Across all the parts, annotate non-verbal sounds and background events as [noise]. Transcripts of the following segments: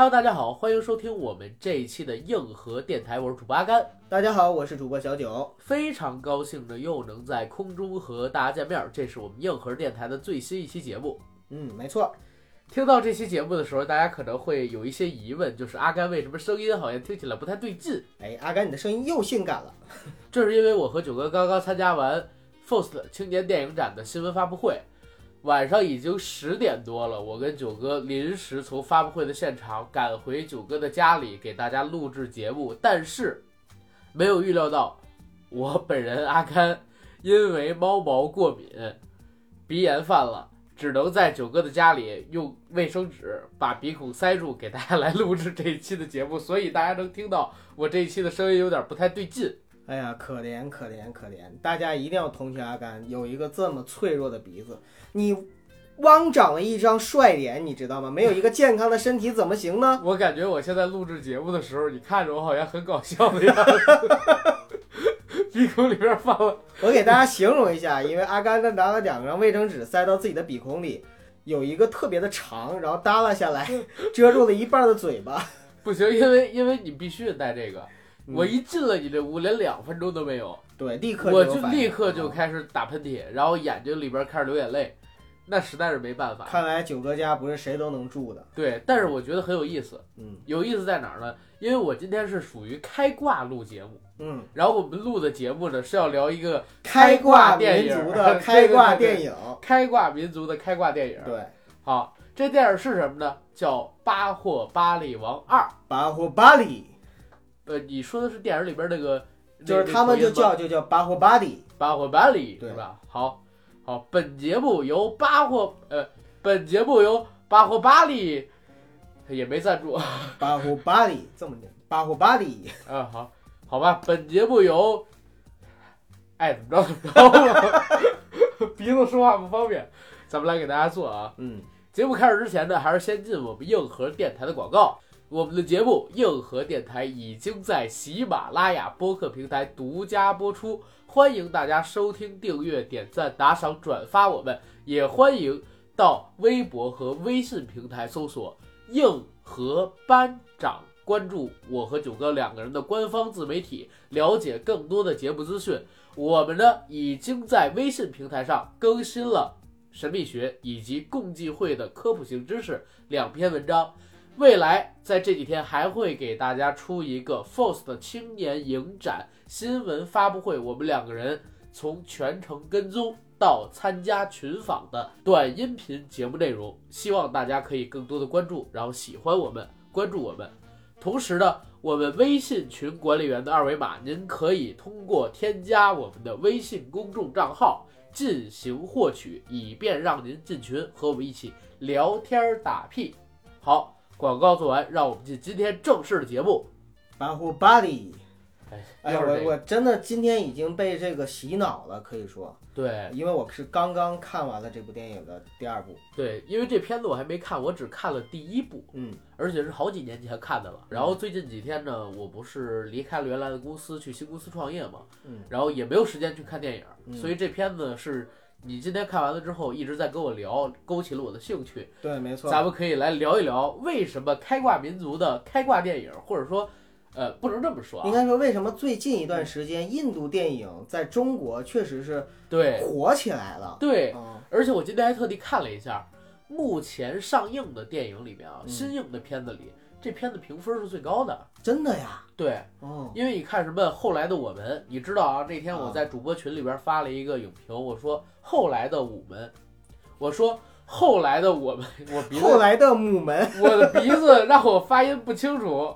Hello，大家好，欢迎收听我们这一期的硬核电台，我是主播阿甘。大家好，我是主播小九。非常高兴的又能在空中和大家见面，这是我们硬核电台的最新一期节目。嗯，没错。听到这期节目的时候，大家可能会有一些疑问，就是阿甘为什么声音好像听起来不太对劲？哎，阿甘，你的声音又性感了。[laughs] 这是因为我和九哥刚刚参加完 FIRST 青年电影展的新闻发布会。晚上已经十点多了，我跟九哥临时从发布会的现场赶回九哥的家里给大家录制节目，但是没有预料到，我本人阿甘因为猫毛过敏，鼻炎犯了，只能在九哥的家里用卫生纸把鼻孔塞住，给大家来录制这一期的节目，所以大家能听到我这一期的声音有点不太对劲。哎呀，可怜可怜可怜！大家一定要同情阿甘，有一个这么脆弱的鼻子。你汪长了一张帅脸，你知道吗？没有一个健康的身体怎么行呢？我感觉我现在录制节目的时候，你看着我好像很搞笑的样子，[laughs] 鼻孔里边放了。我给大家形容一下，因为阿甘他拿了两张卫生纸塞到自己的鼻孔里，有一个特别的长，然后耷拉下来，遮住了一半的嘴巴。[laughs] 不行，因为因为你必须得戴这个。我一进了你这屋，连两分钟都没有，对，立刻我就立刻就开始打喷嚏，然后眼睛里边开始流眼泪，那实在是没办法。看来九哥家不是谁都能住的。对，但是我觉得很有意思，嗯，有意思在哪儿呢？因为我今天是属于开挂录节目，嗯，然后我们录的节目呢是要聊一个开挂民族的开挂电影，[laughs] 开挂民族的开挂电影。对，好，这电影是什么呢？叫《巴霍巴利王二》。巴霍巴利。呃，你说的是电影里边那个，就是他们就叫就叫巴霍巴里，巴霍巴里，对吧？好，好，本节目由巴霍呃，本节目由巴霍巴里也没赞助，[laughs] 巴霍巴里这么念，巴霍巴里，啊，好，好吧，本节目由爱怎么着怎么着，[laughs] 鼻子说话不方便，咱们来给大家做啊，嗯，节目开始之前呢，还是先进我们硬核电台的广告。我们的节目《硬核电台》已经在喜马拉雅播客平台独家播出，欢迎大家收听、订阅、点赞、打赏、转发。我们也欢迎到微博和微信平台搜索“硬核班长”，关注我和九哥两个人的官方自媒体，了解更多的节目资讯。我们呢，已经在微信平台上更新了神秘学以及共济会的科普性知识两篇文章。未来在这几天还会给大家出一个 FOST 青年影展新闻发布会，我们两个人从全程跟踪到参加群访的短音频节目内容，希望大家可以更多的关注，然后喜欢我们，关注我们。同时呢，我们微信群管理员的二维码，您可以通过添加我们的微信公众账号进行获取，以便让您进群和我们一起聊天打屁。好。广告做完，让我们进今天正式的节目。巴呼巴里，哎，哎，我我真的今天已经被这个洗脑了，可以说，对，因为我是刚刚看完了这部电影的第二部，对，因为这片子我还没看，我只看了第一部，嗯，而且是好几年前看的了。然后最近几天呢，我不是离开了原来的公司去新公司创业嘛，嗯，然后也没有时间去看电影，所以这片子是。你今天看完了之后，一直在跟我聊，勾起了我的兴趣。对，没错，咱们可以来聊一聊为什么开挂民族的开挂电影，或者说，呃，不能这么说，应该说为什么最近一段时间印度电影在中国确实是对火起来了。对，而且我今天还特地看了一下，目前上映的电影里面啊，新映的片子里。这片子评分是最高的，真的呀？对，哦，因为你看什么后来的我们，你知道啊？那天我在主播群里边发了一个影评，我说后来的我们，我说后来的我们，[laughs] 我鼻子后来的母门，[laughs] 我的鼻子让我发音不清楚。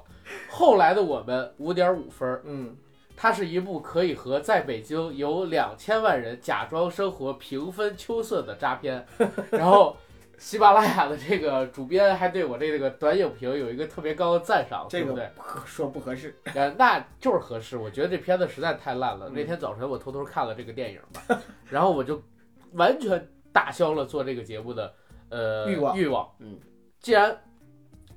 后来的我们五点五分，嗯，它是一部可以和在北京有两千万人假装生活平分秋色的渣片，然后。喜马拉雅的这个主编还对我这个短影评有一个特别高的赞赏，对不对？说不合适，呃，那就是合适。我觉得这片子实在太烂了。那天早晨我偷偷看了这个电影吧，然后我就完全打消了做这个节目的呃欲望欲望。嗯，既然《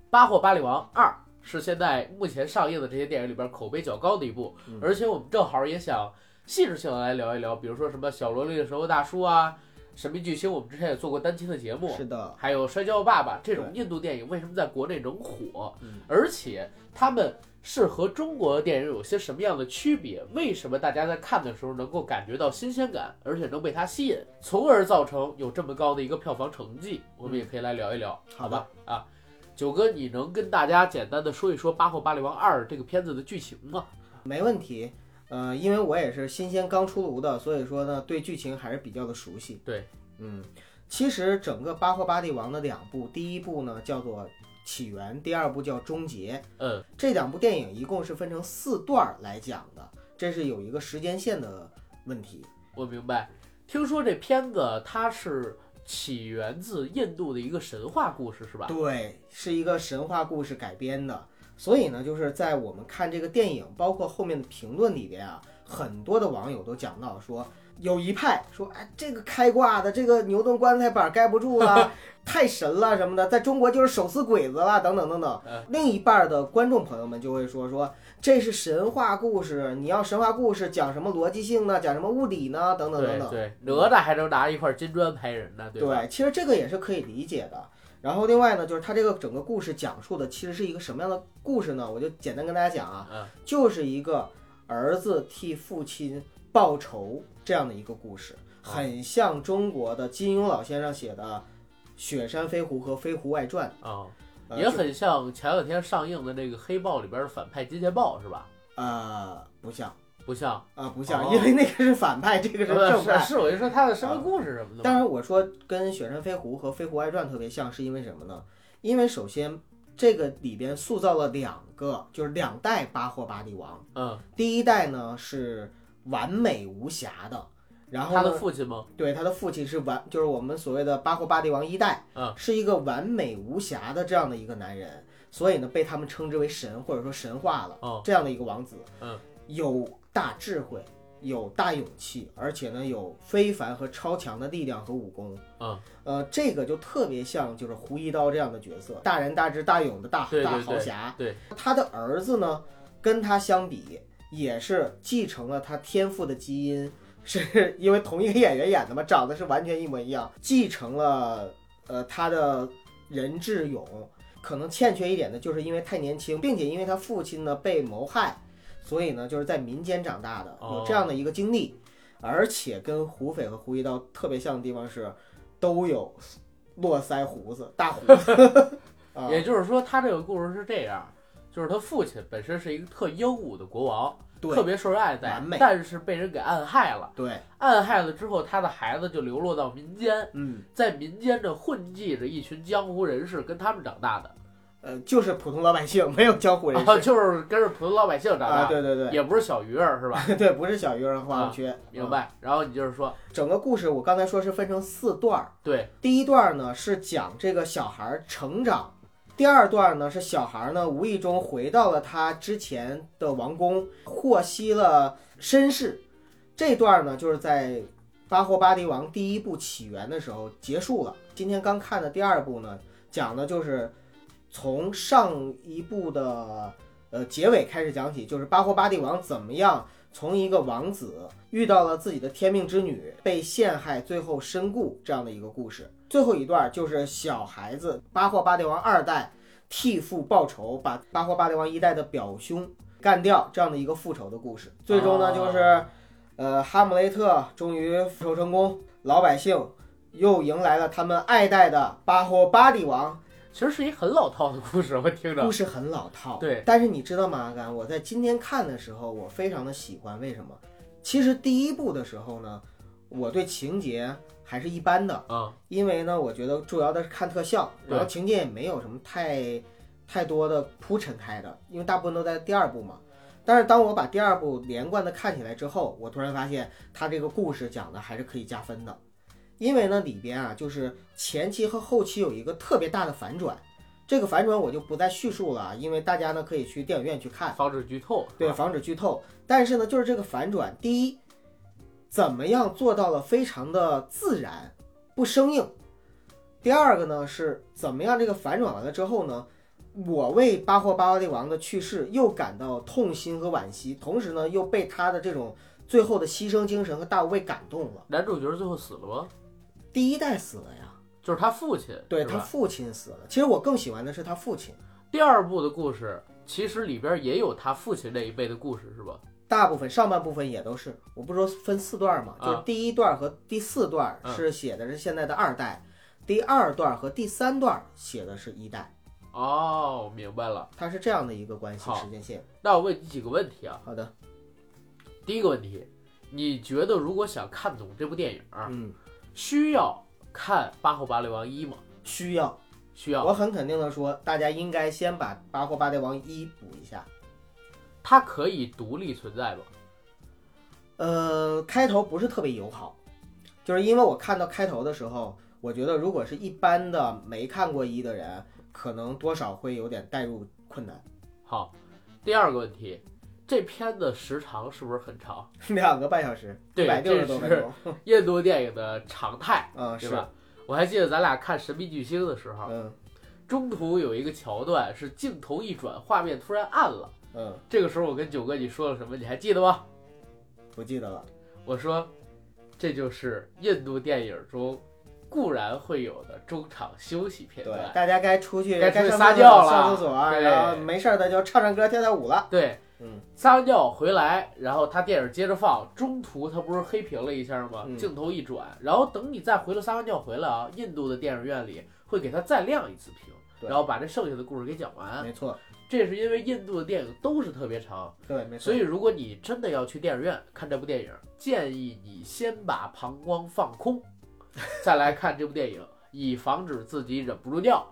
巴霍巴利王二》是现在目前上映的这些电影里边口碑较高的一部，而且我们正好也想细致性的来聊一聊，比如说什么小萝莉的时候大叔啊。神秘巨星》，我们之前也做过单期的节目，是的，还有《摔跤吧爸爸》这种印度电影为什么在国内能火，而且他们是和中国的电影有些什么样的区别？为什么大家在看的时候能够感觉到新鲜感，而且能被它吸引，从而造成有这么高的一个票房成绩？我们也可以来聊一聊，好吧？啊，九哥，你能跟大家简单的说一说《巴霍巴利王二》这个片子的剧情吗？没问题。呃，因为我也是新鲜刚出炉的，所以说呢，对剧情还是比较的熟悉。对，嗯，其实整个《巴霍巴帝王》的两部，第一部呢叫做《起源》，第二部叫《终结》。嗯，这两部电影一共是分成四段来讲的，这是有一个时间线的问题。我明白。听说这片子它是起源自印度的一个神话故事，是吧？对，是一个神话故事改编的。所以呢，就是在我们看这个电影，包括后面的评论里边啊，很多的网友都讲到说，有一派说，哎，这个开挂的这个牛顿棺材板盖不住了，[laughs] 太神了什么的，在中国就是手撕鬼子了，等等等等。另一半的观众朋友们就会说，说这是神话故事，你要神话故事讲什么逻辑性呢？讲什么物理呢？等等等等。对，哪吒还能拿一块金砖拍人呢？对对，其实这个也是可以理解的。然后另外呢，就是他这个整个故事讲述的其实是一个什么样的故事呢？我就简单跟大家讲啊，就是一个儿子替父亲报仇这样的一个故事，很像中国的金庸老先生写的《雪山飞狐》和《飞狐外传》啊，也很像前两天上映的那个《黑豹》里边的反派金钱豹是吧？呃，不像。不像啊，不像，因为那个是反派，这个是正派。是，我就说他的生命故事什么的。当然，我说跟《雪山飞狐》和《飞狐外传》特别像，是因为什么呢？因为首先这个里边塑造了两个，就是两代巴霍巴利王。嗯，第一代呢是完美无瑕的，然后他的父亲吗？对，他的父亲是完，就是我们所谓的巴霍巴利王一代，嗯，是一个完美无瑕的这样的一个男人，所以呢被他们称之为神或者说神话了。哦，这样的一个王子，嗯，有。大智慧，有大勇气，而且呢有非凡和超强的力量和武功。嗯，呃，这个就特别像就是胡一刀这样的角色，大仁大智大勇的大大豪侠。对，他的儿子呢，跟他相比，也是继承了他天赋的基因，[laughs] 是因为同一个演员演的嘛，长得是完全一模一样，继承了呃他的仁智勇，可能欠缺一点的就是因为太年轻，并且因为他父亲呢被谋害。所以呢，就是在民间长大的，有这样的一个经历，而且跟胡斐和胡一刀特别像的地方是，都有络腮胡子、大胡子。[laughs] 也就是说，他这个故事是这样，就是他父亲本身是一个特英武的国王，特别受人爱戴，但是被人给暗害了。对，暗害了之后，他的孩子就流落到民间，嗯，在民间这混迹着一群江湖人士，跟他们长大的。呃，就是普通老百姓，没有江湖人士，就是跟着普通老百姓长大。对对对，也不是小鱼儿，是吧？[laughs] 对，不是小鱼儿和黄缺。明白。然后你就是说，整个故事我刚才说是分成四段儿。对，第一段呢是讲这个小孩成长，第二段呢是小孩呢无意中回到了他之前的王宫，获悉了身世。这段呢就是在巴霍巴迪王第一部起源的时候结束了。今天刚看的第二部呢，讲的就是。从上一部的呃结尾开始讲起，就是巴霍巴蒂王怎么样从一个王子遇到了自己的天命之女，被陷害，最后身故这样的一个故事。最后一段就是小孩子巴霍巴蒂王二代替父报仇，把巴霍巴蒂王一代的表兄干掉这样的一个复仇的故事。最终呢，就是呃哈姆雷特终于复仇成功，老百姓又迎来了他们爱戴的巴霍巴蒂王。其实是一很老套的故事，我听着。故事很老套，对。但是你知道吗，阿甘？我在今天看的时候，我非常的喜欢。为什么？其实第一部的时候呢，我对情节还是一般的啊。因为呢，我觉得主要的是看特效，然后情节也没有什么太太多的铺陈开的，因为大部分都在第二部嘛。但是当我把第二部连贯的看起来之后，我突然发现他这个故事讲的还是可以加分的。因为呢，里边啊，就是前期和后期有一个特别大的反转，这个反转我就不再叙述了，因为大家呢可以去电影院去看，防止剧透。对，防止剧透。但是呢，就是这个反转，第一，怎么样做到了非常的自然，不生硬；第二个呢，是怎么样这个反转完了之后呢，我为巴霍巴利王的去世又感到痛心和惋惜，同时呢，又被他的这种最后的牺牲精神和大无畏感动了。男主角最后死了吗？第一代死了呀，就是他父亲，对他父亲死了。其实我更喜欢的是他父亲。第二部的故事，其实里边也有他父亲那一辈的故事，是吧？大部分上半部分也都是，我不是说分四段嘛，啊就是第一段和第四段嗯是写的是现在的二代，第二段和第三段写的是一代，哦，明白了。它是这样的一个关系时间线。那我问你几个问题啊。好的，第一个问题，你觉得如果想看懂这部电影，嗯，需要看《八后八雷王一》吗？需要，需要。我很肯定的说，大家应该先把《八货八帝王一》补一下。它可以独立存在吗？呃，开头不是特别友好，就是因为我看到开头的时候，我觉得如果是一般的没看过一的人，可能多少会有点代入困难。好，第二个问题，这片子时长是不是很长？[laughs] 两个半小时，一对百六十多分钟，[laughs] 印度电影的常态，[laughs] 嗯，是，对吧？我还记得咱俩看《神秘巨星》的时候，嗯中途有一个桥段是镜头一转，画面突然暗了。嗯，这个时候我跟九哥你说了什么？你还记得吗？不记得了。我说，这就是印度电影中固然会有的中场休息片对，段。大家该出去该出去撒尿了上厕所，对然后没事儿的就唱唱歌、跳跳舞了。对，嗯，撒完尿回来，然后他电影接着放，中途他不是黑屏了一下吗？嗯镜头一转，然后等你再回来撒完尿回来啊，印度的电影院里会给他再亮一次屏，然后把这剩下的故事给讲完。没错，这是因为印度的电影都是特别长，对，没错。所以如果你真的要去电影院看这部电影，建议你先把膀胱放空，[laughs] 再来看这部电影，以防止自己忍不住尿，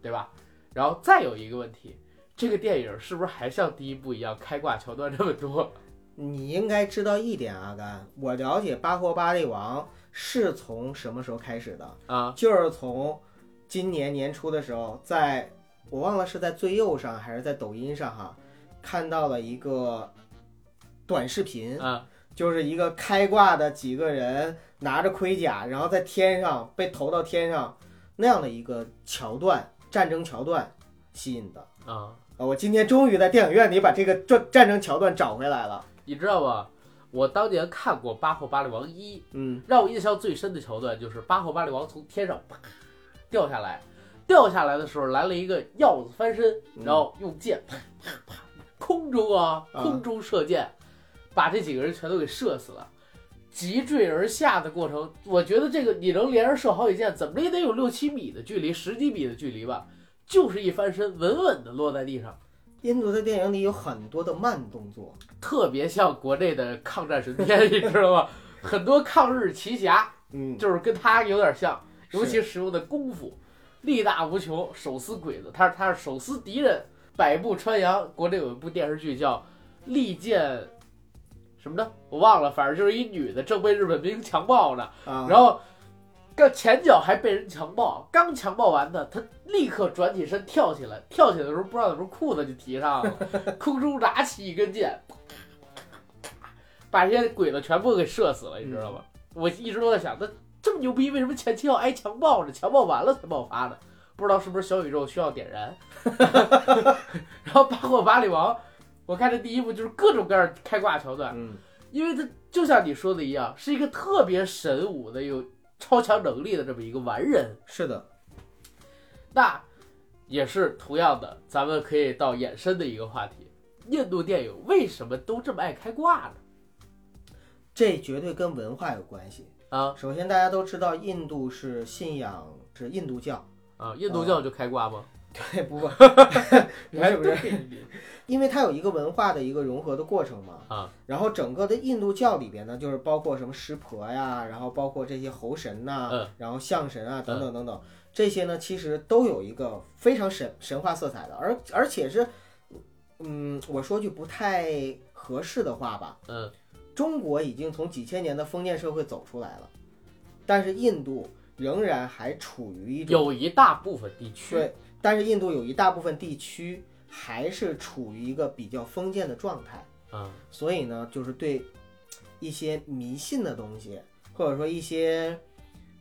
对吧？然后再有一个问题，这个电影是不是还像第一部一样开挂桥段这么多？你应该知道一点，阿甘，我了解《巴霍巴利王》是从什么时候开始的？啊，就是从今年年初的时候，在我忘了是在最右上还是在抖音上哈，看到了一个短视频，啊，就是一个开挂的几个人拿着盔甲，然后在天上被投到天上那样的一个桥段，战争桥段吸引的。啊，呃我今天终于在电影院里把这个战战争桥段找回来了。你知道吗？我当年看过《八号巴力王一》，嗯让我印象最深的桥段就是八号巴力王从天上啪掉下来，掉下来的时候来了一个鹞子翻身，嗯然后用箭啪啪啪，空中啊啊空中射箭，把这几个人全都给射死了。急坠而下的过程，我觉得这个你能连着射好几箭，怎么着也得有六七米的距离，十几米的距离吧，就是一翻身，稳稳的落在地上，印度的电影里有很多的慢动作，特别像国内的抗战神片，你知道吗？[laughs] 很多抗日奇侠，嗯，就是跟他有点像，尤其使用的功夫力大无穷，手撕鬼子，他是他是手撕敌人，百步穿杨。国内有一部电视剧叫《利剑》，什么的我忘了，反正就是一女的正被日本兵强暴呢，啊，然后刚前脚还被人强暴，刚强暴完呢，他立刻转起身跳起来，跳起来的时候不知道怎么裤子就提上了，[laughs] 空中拿起一根箭，把这些鬼子全部给射死了，你知道吗？我一直都在想，他这么牛逼，为什么前期要挨强暴呢？强暴完了才爆发呢？不知道是不是小宇宙需要点燃？[laughs] 然后八货八里王，我看这第一部就是各种各样开挂桥段，嗯，因为他就像你说的一样，是一个特别神武的、有超强能力的这么一个完人。是的，那也是同样的，咱们可以到衍生的一个话题：印度电影为什么都这么爱开挂呢？这绝对跟文化有关系。啊首先，大家都知道印度是信仰是印度教，啊，印度教就开挂吗？对不？不哎是 [laughs] 不是，对 [laughs] 因为它有一个文化的一个融合的过程嘛。啊，然后整个的印度教里边呢，就是包括什么湿婆呀，然后包括这些猴神呐、嗯然后象神啊等等等等，这些呢其实都有一个非常神神话色彩的，而而且是，嗯，我说句不太合适的话吧，嗯中国已经从几千年的封建社会走出来了，但是印度仍然还处于一种有一大部分地区对，但是印度有一大部分地区还是处于一个比较封建的状态。啊所以呢，就是对一些迷信的东西，或者说一些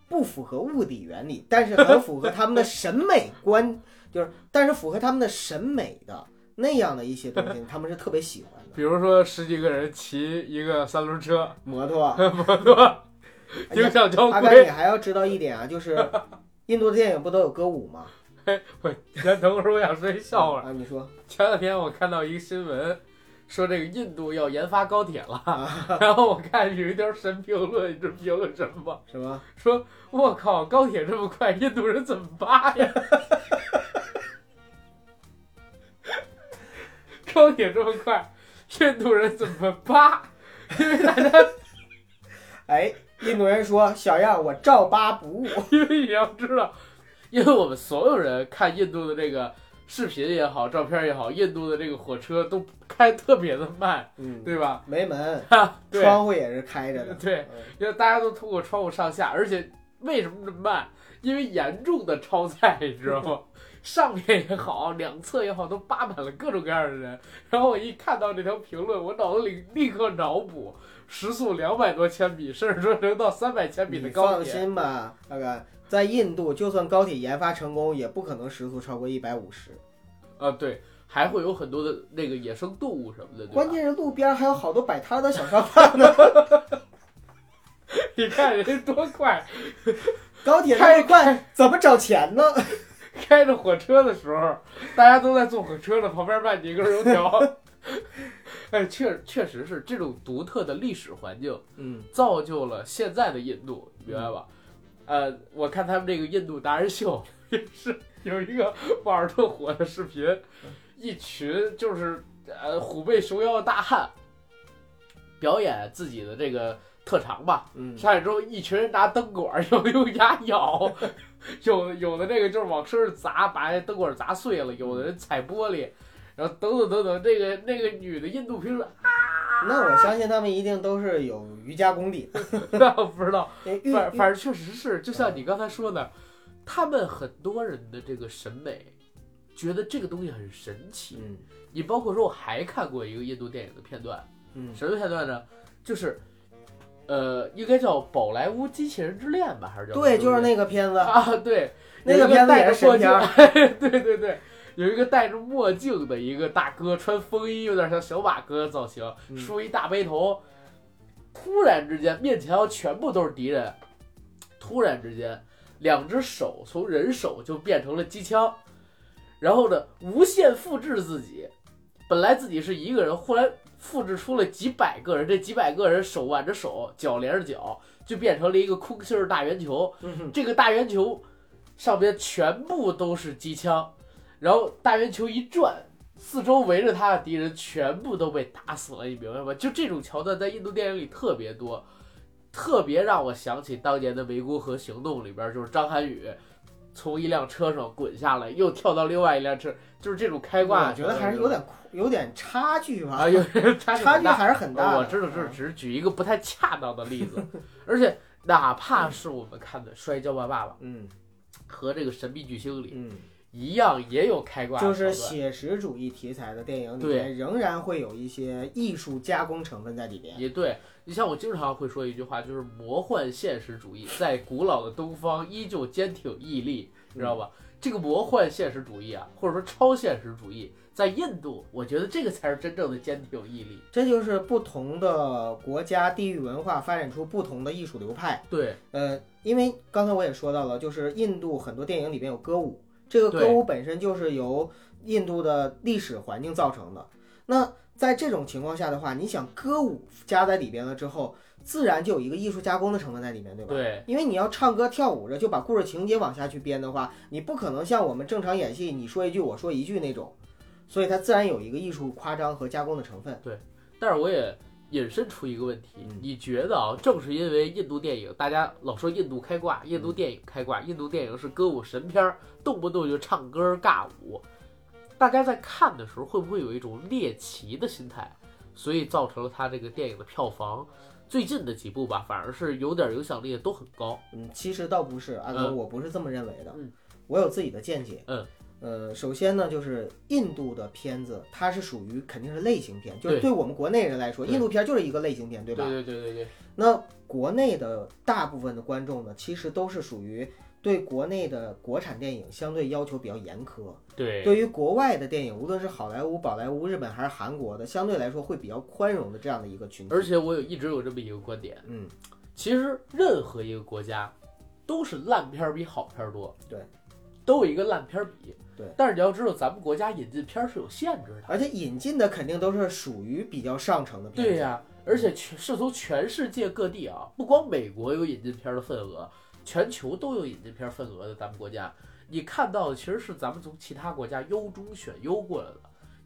不符合物理原理，但是很符合他们的审美观，就是但是符合他们的审美的那样的一些东西，他们是特别喜欢的。[laughs] 比如说十几个人骑一个三轮车，摩托，[laughs] 摩托，影响较阿甘，贵你。还要知道一点啊，就是 [laughs] 印度的电影不都有歌舞吗？[laughs] 我先等会儿，我想说一笑话。啊，你说前两天我看到一个新闻，说这个印度要研发高铁了，啊 [laughs] 然后我看有一条神评论，你知道评论什么吗？什么？说我靠，高铁这么快，印度人怎么扒呀？[laughs] 高铁这么快，印度人怎么扒？因为大家，哎，印度人说小样，我照扒不误。因为你要知道，[laughs] 因为我们所有人看印度的这个视频也好，照片也好，印度的这个火车都开特别的慢，嗯，对吧？没门，[laughs] 哈，对窗户也是开着的。对，嗯因为大家都通过窗户上下，而且为什么这么慢？因为严重的超载，你知道吗？[laughs] 上面也好，两侧也好，都扒满了各种各样的人。然后我一看到这条评论，我脑子里立刻脑补时速两百多千米，甚至说能到三百千米的你放高铁。心吧，大哥，在印度，就算高铁研发成功，也不可能时速超过一百五十。啊，对，还会有很多的那个野生动物什么的，关键是路边还有好多摆摊的小商贩呢。[laughs] 你看人家多快，高铁那么快，怎么找钱呢？开着火车的时候，大家都在坐火车呢，旁边卖几根油条。[laughs] 哎，确确实是这种独特的历史环境，嗯，造就了现在的印度，明白吧？呃，我看他们这个印度达人秀也 [laughs] 是有一个网上特火的视频，一群就是呃虎背熊腰的大汉表演自己的这个特长吧。嗯，上来之后，一群人拿灯管儿，[laughs] 有的用牙咬，有有的这个就是往身上砸，把那灯管砸碎了，有的人踩玻璃，然后等等等等，这个那个女的印度评论，那我相信他们一定都是有瑜伽功底的。[laughs] 那我不知道，反反正确实是，就像你刚才说的，他们很多人的这个审美，觉得这个东西很神奇。嗯你包括说，我还看过一个印度电影的片段，嗯什么片段呢？就是，呃，应该叫《宝莱坞机器人之恋》吧，还是叫对，就是那个片子，啊，对，那个片子也是神片对对 [laughs] 对，有一个戴着墨镜的一个大哥，穿风衣，有点像小马哥的造型，嗯梳一大背头，突然之间面前全部都是敌人，突然之间，两只手从人手就变成了机枪，然后呢，无限复制自己，本来自己是一个人，后来复制出了几百个人，这几百个人手挽着手，脚连着脚，就变成了一个空心儿大圆球。这个大圆球上边全部都是机枪，然后大圆球一转，四周围着他的敌人全部都被打死了，你明白吗？就这种桥段在印度电影里特别多，特别让我想起当年的《湄公河行动》里边，就是张涵予从一辆车上滚下来，又跳到另外一辆车，就是这种开挂。我觉得还是有点 [laughs] 有点差距吧啊，，有差距 [laughs] 差距还是很大的。我知道，这只是举一个不太恰当的例子，[laughs] 而且哪怕是我们看的《摔跤吧，爸爸》嗯和这个《神秘巨星》里嗯，一样，也有开挂的就是写实主义题材的电影里对面，仍然会有一些艺术加工成分在里边。也对。你像我经常会说一句话，就是魔幻现实主义在古老的东方依旧坚挺屹立，你知道吧？这个魔幻现实主义啊，或者说超现实主义，在印度，我觉得这个才是真正的坚挺屹立。这就是不同的国家地域文化发展出不同的艺术流派。对呃，因为刚才我也说到了，就是印度很多电影里边有歌舞，这个歌舞本身就是由印度的历史环境造成的。那在这种情况下的话，你想歌舞加在里边了之后，自然就有一个艺术加工的成分在里面，对吧？对因为你要唱歌跳舞着就把故事情节往下去编的话，你不可能像我们正常演戏，你说一句我说一句那种，所以它自然有一个艺术夸张和加工的成分。对但是我也引申出一个问题嗯，你觉得啊，正是因为印度电影，大家老说印度开挂，印度电影开挂，印度电影是歌舞神片儿，动不动就唱歌尬舞，大家在看的时候会不会有一种猎奇的心态？所以造成了他这个电影的票房，最近的几部吧，反而是有点影响力的都很高。嗯，其实倒不是，阿哥，嗯我不是这么认为的。嗯，我有自己的见解。嗯，呃，首先呢，就是印度的片子，它是属于肯定是类型片，就是对对我们国内人来说，对印度片就是一个类型片，对吧？对对对对对，那国内的大部分的观众呢，其实都是属于对国内的国产电影相对要求比较严苛。对对于国外的电影，无论是好莱坞、宝莱坞、日本还是韩国的，相对来说会比较宽容的这样的一个群体。而且我有一直有这么一个观点，嗯，其实任何一个国家都是烂片儿比好片儿多，对，都有一个烂片儿比。对但是你要知道，咱们国家引进片儿是有限制的。而且引进的肯定都是属于比较上乘的片。对呀、而且全是从全世界各地啊，不光美国有引进片儿的份额，全球都有引进片儿份额的。咱们国家，你看到的其实是咱们从其他国家优中选优过来的。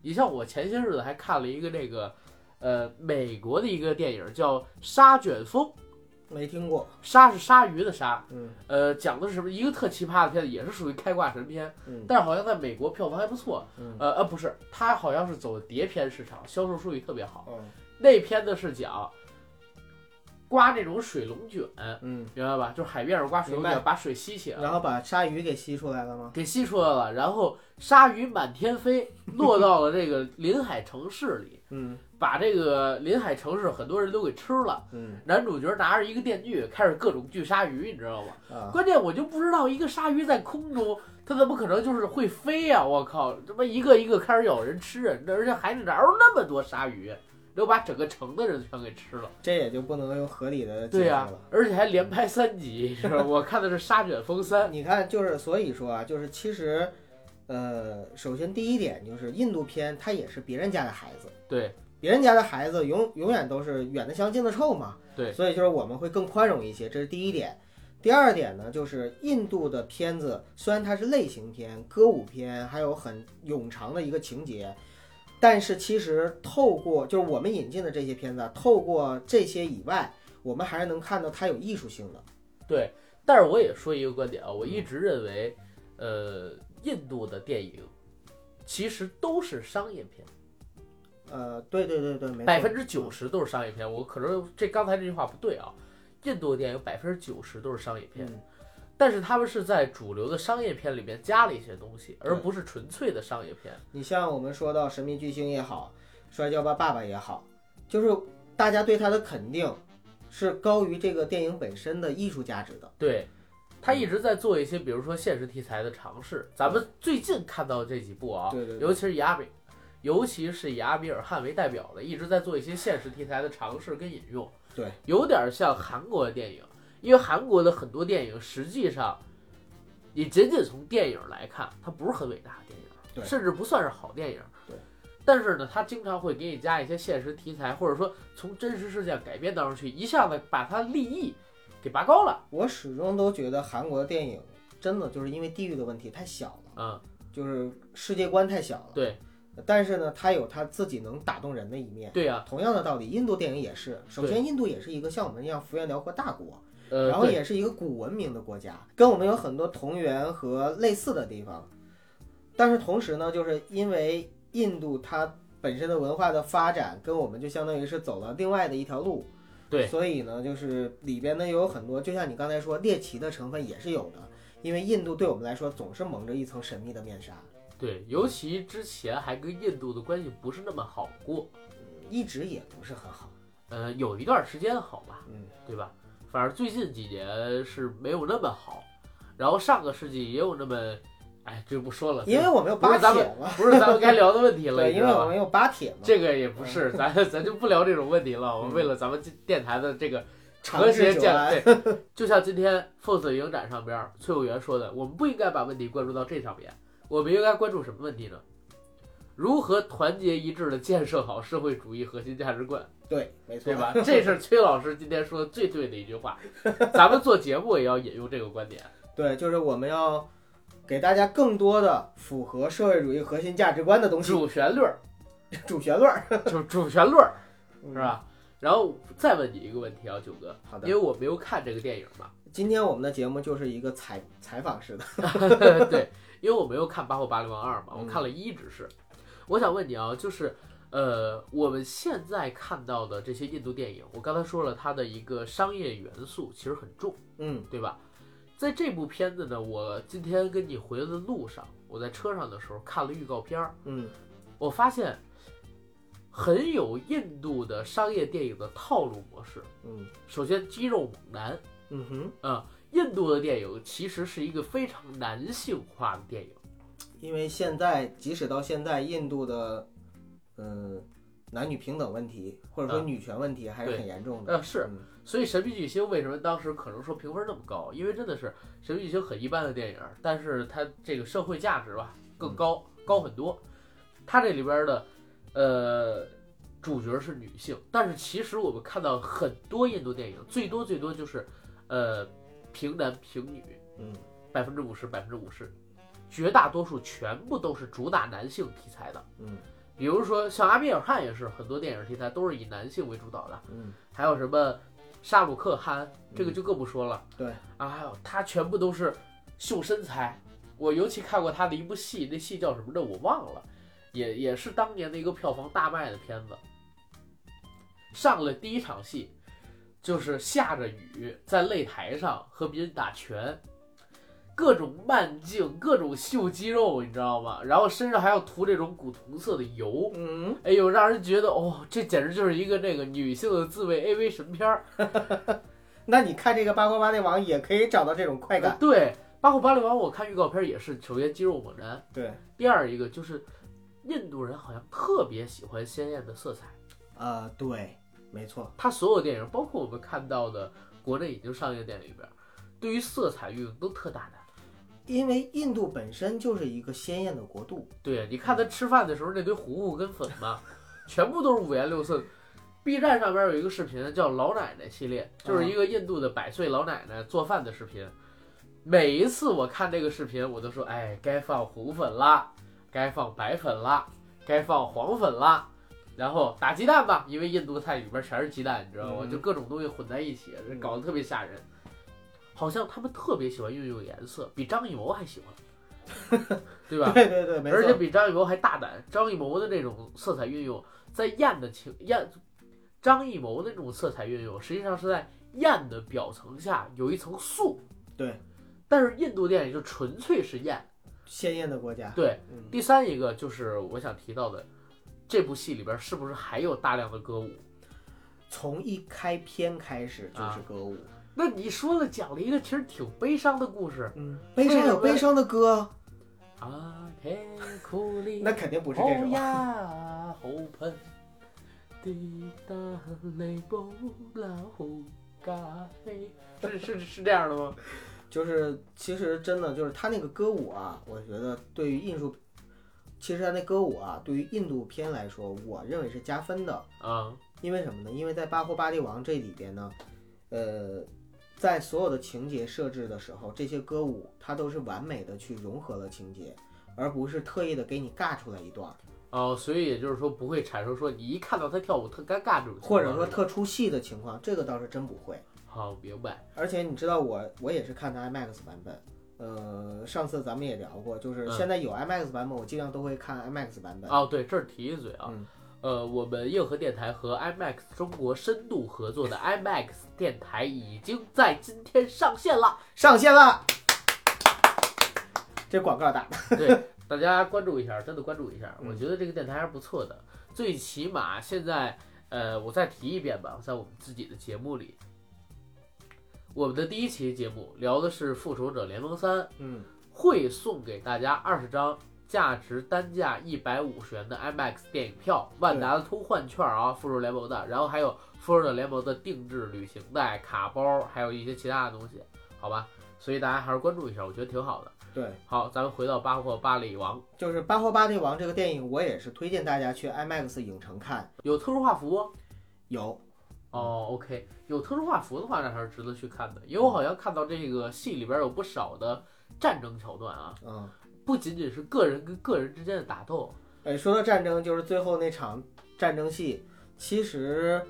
你像我前些日子还看了一个那个，呃，美国的一个电影叫《沙卷风》，没听过。鲨是鲨鱼的鲨，嗯呃，讲的是什么？一个特奇葩的片子，也是属于开挂神片，嗯但是好像在美国票房还不错。嗯呃呃，不是，它好像是走碟片市场，销售数据特别好。嗯那片子是讲刮那种水龙卷，嗯，明白吧？就是海面上刮水龙卷，把水吸起来，然后把鲨鱼给吸出来了吗？给吸出来了，然后鲨鱼满天飞，落到了这个临海城市里，嗯把这个临海城市很多人都给吃了。嗯男主角拿着一个电锯，开始各种锯鲨鱼，你知道吗？啊，关键我就不知道一个鲨鱼在空中，它怎么可能就是会飞呀、我靠，这么一个一个开始咬人吃人，而且海里哪有那么多鲨鱼，都把整个城的人全给吃了。这也就不能用合理的解释对呀、了。而且还连拍三集，是吧？我看的是《沙卷风三》。[laughs] 你看，就是所以说啊，就是其实，呃，首先第一点就是印度片它也是别人家的孩子，对别人家的孩子永永远都是远的香近的臭嘛。对所以就是我们会更宽容一些，这是第一点。第二点呢，就是印度的片子虽然它是类型片、歌舞片，还有很冗长的一个情节，但是其实透过就是我们引进的这些片子啊，透过这些以外，我们还是能看到它有艺术性的。对，但是我也说一个观点啊，我一直认为，呃，印度的电影其实都是商业片，呃，对对对对，没百分之九十都是商业片。我可能这刚才这句话不对啊，印度的电影百分之九十都是商业片。嗯但是他们是在主流的商业片里面加了一些东西，而不是纯粹的商业片。你像我们说到《神秘巨星》也好，《摔跤吧，爸爸》也好，就是大家对他的肯定是高于这个电影本身的艺术价值的。对，他一直在做一些，比如说现实题材的尝试。咱们最近看到这几部啊，对对对尤其是以阿米，尤其是以阿米尔汗为代表的，一直在做一些现实题材的尝试跟引用。对，有点像韩国的电影，因为韩国的很多电影实际上，你仅仅从电影来看，它不是很伟大的电影，对甚至不算是好电影。对。但是呢，它经常会给你加一些现实题材，或者说从真实事件改编当中去，一下子把它立意给拔高了。我始终都觉得韩国的电影真的就是因为地域的问题太小了，嗯，就是世界观太小了。对，但是呢，它有它自己能打动人的一面。对呀、同样的道理，印度电影也是。首先，印度也是一个像我们一样幅员辽阔大国，呃，然后也是一个古文明的国家，跟我们有很多同源和类似的地方。但是同时呢，就是因为印度它本身的文化的发展跟我们就相当于是走了另外的一条路，对所以呢，就是里边呢有很多，就像你刚才说猎奇的成分也是有的，因为印度对我们来说总是蒙着一层神秘的面纱，对，尤其之前还跟印度的关系不是那么好过，一直也不是很好。呃，有一段时间好吧，嗯，对吧？反正最近几年是没有那么好，然后上个世纪也有那么，哎，这不说了，因为我们有巴铁嘛，不是咱们该聊的问题了？[laughs] 因为我们有巴铁嘛，这个也不是，[laughs] 咱咱就不聊这种问题了。我们为了咱们这电台的这个和谐建。对，[laughs] 就像今天 FOSS 影展上边崔永元说的，我们不应该把问题关注到这上面，我们应该关注什么问题呢？如何团结一致的建设好社会主义核心价值观，对，没错，对吧？这是崔老师今天说的最对的一句话。[laughs] 咱们做节目也要引用这个观点。对，就是我们要给大家更多的符合社会主义核心价值观的东西，主旋律儿，[laughs] 主旋律儿 [laughs] 主主旋律是？吧？然后再问你一个问题啊，九哥，好的因为，我没有看这个电影嘛，今天我们的节目就是一个采采访式的，对，因为我没有看《八号八零王二》嘛，我嗯看了一只是。我想问你啊，就是呃，我们现在看到的这些印度电影，我刚才说了，它的一个商业元素其实很重，嗯对吧？在这部片子呢，我今天跟你回来的路上，我在车上的时候看了预告片儿，嗯我发现很有印度的商业电影的套路模式。嗯首先，肌肉猛男，嗯哼，啊、印度的电影其实是一个非常男性化的电影。因为现在即使到现在，印度的嗯男女平等问题，或者说嗯女权问题还是很严重的。呃，是，嗯所以《神秘巨星》为什么当时可能说评分那么高？因为真的是《神秘巨星》很一般的电影，但是它这个社会价值吧更高，高很多。它这里边的呃主角是女性，但是其实我们看到很多印度电影，最多最多就是呃平男平女，嗯，百分之五十百分之五十，绝大多数全部都是主打男性题材的。嗯比如说像阿米尔汗也是，很多电影题材都是以男性为主导的。嗯，还有什么沙鲁克汗，这个就更不说了。对啊，还有他全部都是秀身材。我尤其看过他的一部戏，那戏叫什么的我忘了，也也是当年的一个票房大卖的片子。上了第一场戏，就是下着雨在擂台上和别人打拳，各种慢镜，各种秀肌肉，你知道吗？然后身上还要涂这种古铜色的油，嗯，哎呦，让人觉得哦，这简直就是一个那个女性的自慰 AV 神片儿。[laughs] 那你看这个八卦八内网也可以找到这种快感。对，《八虎巴利王》我看预告片也是，首先肌肉猛男，对，第二一个就是印度人好像特别喜欢鲜艳的色彩，呃，对，没错，他所有电影，包括我们看到的国内已经上映的电影里边，对于色彩运用都特大胆。因为印度本身就是一个鲜艳的国度。对，你看他吃饭的时候那堆糊糊跟粉嘛，[laughs] 全部都是五颜六色。B 站上边有一个视频叫“老奶奶系列”，就是一个印度的百岁老奶奶做饭的视频。每一次我看这个视频，我都说：“哎，该放糊粉啦，该放白粉啦，该放黄粉啦。”然后打鸡蛋吧，因为印度菜里边全是鸡蛋，你知道吗？嗯就各种东西混在一起，这搞得特别吓人。好像他们特别喜欢运用颜色，比张艺谋还喜欢，[laughs] 对吧？对对对，没错。而且比张艺谋还大胆。张艺谋的那种色彩运用，在艳的情艳，张艺谋的那种色彩运用，实际上是在艳的表层下有一层素。对，但是印度电影就纯粹是艳。鲜艳的国家。对，嗯，第三一个就是我想提到的，这部戏里边是不是还有大量的歌舞？从一开篇开始就是啊歌舞。那你说了，讲了一个其实挺悲伤的故事嗯，悲伤有悲伤的歌，啊，嘿，苦里 [laughs] 那肯定不是这哦首。呀，好噴滴答你冇老咖啡，是是是这样的吗？[laughs] 就是其实真的就是他那个歌舞啊，我觉得對於印度，其实他那歌舞啊，对于印度片来说，我认为是加分的。啊，因为什么呢？因为在《巴霍巴利王》这里边呢，呃，在所有的情节设置的时候，这些歌舞它都是完美的去融合了情节，而不是特意的给你尬出来一段，哦，所以也就是说不会产生说你一看到他跳舞特尴尬这种或者说特出戏的情况，这个倒是真不会。好明白，而且你知道我我也是看的 IMAX 版本，呃，上次咱们也聊过，就是嗯现在有 IMAX 版本，我尽量都会看 IMAX 版本。哦对，这儿提一嘴啊，嗯呃，我们硬核电台和 IMAX 中国深度合作的 IMAX 电台已经在今天上线了。上线了，这广告打的。对，[laughs] 大家关注一下，真的关注一下。嗯我觉得这个电台还是不错的，最起码现在，呃，我再提一遍吧，在我们自己的节目里，我们的第一期节目聊的是《复仇者联盟三》，嗯，会送给大家二十张价值单价一百五十元的 IMAX 电影票，万达的通换券啊，复仇者联盟的，然后还有复仇者联盟的定制旅行袋、卡包，还有一些其他的东西，好吧？所以大家还是关注一下，我觉得挺好的。对，好，咱们回到巴霍巴利王，就是《巴霍巴利王》这个电影，我也是推荐大家去 IMAX 影城看。有特殊画幅吗？有，哦，OK，有特殊画幅的话，那还是值得去看的，因为我好像看到这个戏里边有不少的战争桥段啊，嗯，不仅仅是个人跟个人之间的打斗，哎，说到战争，就是最后那场战争戏，其实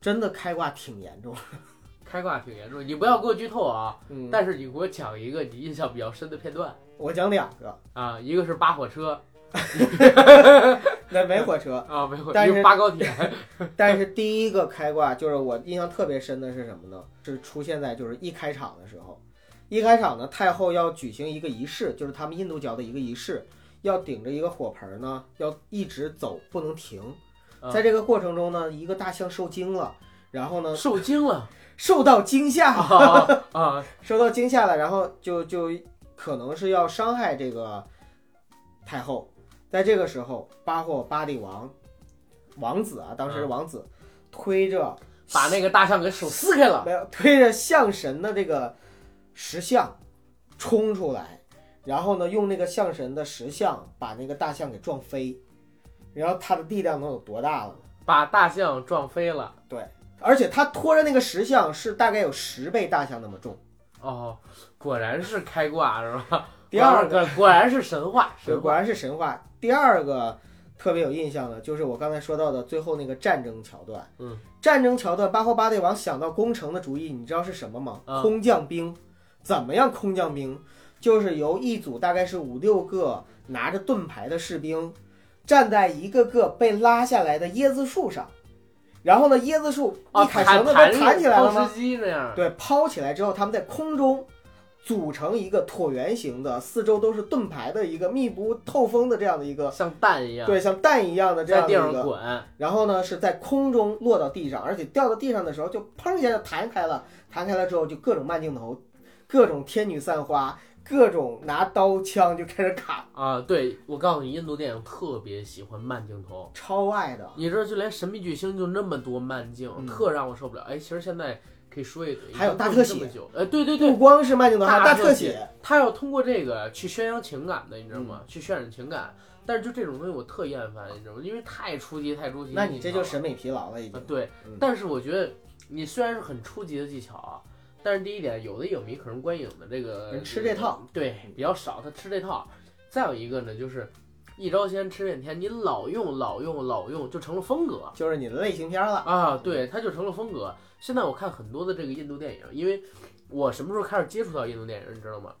真的开挂挺严重。[laughs] 开挂挺严重。你不要给我剧透啊，嗯，但是你给我讲一个你印象比较深的片段。我讲两个，啊，一个是扒火车 [laughs] 那没火车，啊，没火车，但是一个扒高铁，[laughs] 但是第一个开挂就是我印象特别深的是什么呢？是出现在就是一开场的时候，一开场呢，太后要举行一个仪式，就是他们印度教的一个仪式，要顶着一个火盆呢，要一直走，不能停。啊在这个过程中呢，一个大象受惊了，然后呢，受惊了受到惊吓，[laughs] 啊啊，受到惊吓了，然后就就可能是要伤害这个太后。在这个时候，巴霍巴利王王子啊，当时王子推着把那个大象给手撕开了。没有推着象神的这个石像冲出来，然后呢，用那个象神的石像把那个大象给撞飞，然后它的力量能有多大了呢？把大象撞飞了。对而且他拖着那个石像是大概有十倍大象那么重。哦，果然是开挂是吧？第二个，果然是神话，对，果然是神话。第二个特别有印象的就是我刚才说到的最后那个战争桥段。嗯，战争桥段，巴霍巴队王想到攻城的主意，你知道是什么吗？嗯空降兵。怎么样？空降兵就是由一组大概是五六个拿着盾牌的士兵，站在一个个被拉下来的椰子树上，然后呢，椰子树啊，一砍绳子弹不弹起来了吗？对，抛起来之后，他们在空中组成一个椭圆形的，四周都是盾牌的一个密不透风的这样的一个，像蛋一样，对，像蛋一样的这样的一个。滚。然后呢，是在空中落到地上，而且掉到地上的时候就砰一下就弹开了，弹开了之后就各种慢镜头，各种天女散花，各种拿刀枪就开始砍，啊，对，我告诉你，印度电影特别喜欢慢镜头。超爱的。你知道，就连《神秘巨星》就那么多慢镜，嗯特让我受不了。哎，其实现在可以说一嘴，还有大特写过了这么久。哎，对对对不，光是慢镜头，还有大特写，他要通过这个去宣扬情感的，你知道嗯吗？去渲染情感。但是就这种东西，我特厌烦，你知道吗？因为太初级，太初级。那你这就审美疲劳了已经。啊，对嗯。但是我觉得你虽然是很初级的技巧啊，但是第一点，有的影迷可能观影的这个人吃这套，对，比较少，他吃这套。再有一个呢，就是一招鲜吃遍天，你老用老用老用，就成了风格就是你的类型片了。啊，对，它就成了风格。现在我看很多的这个印度电影，因为我什么时候开始接触到印度电影，你知道吗？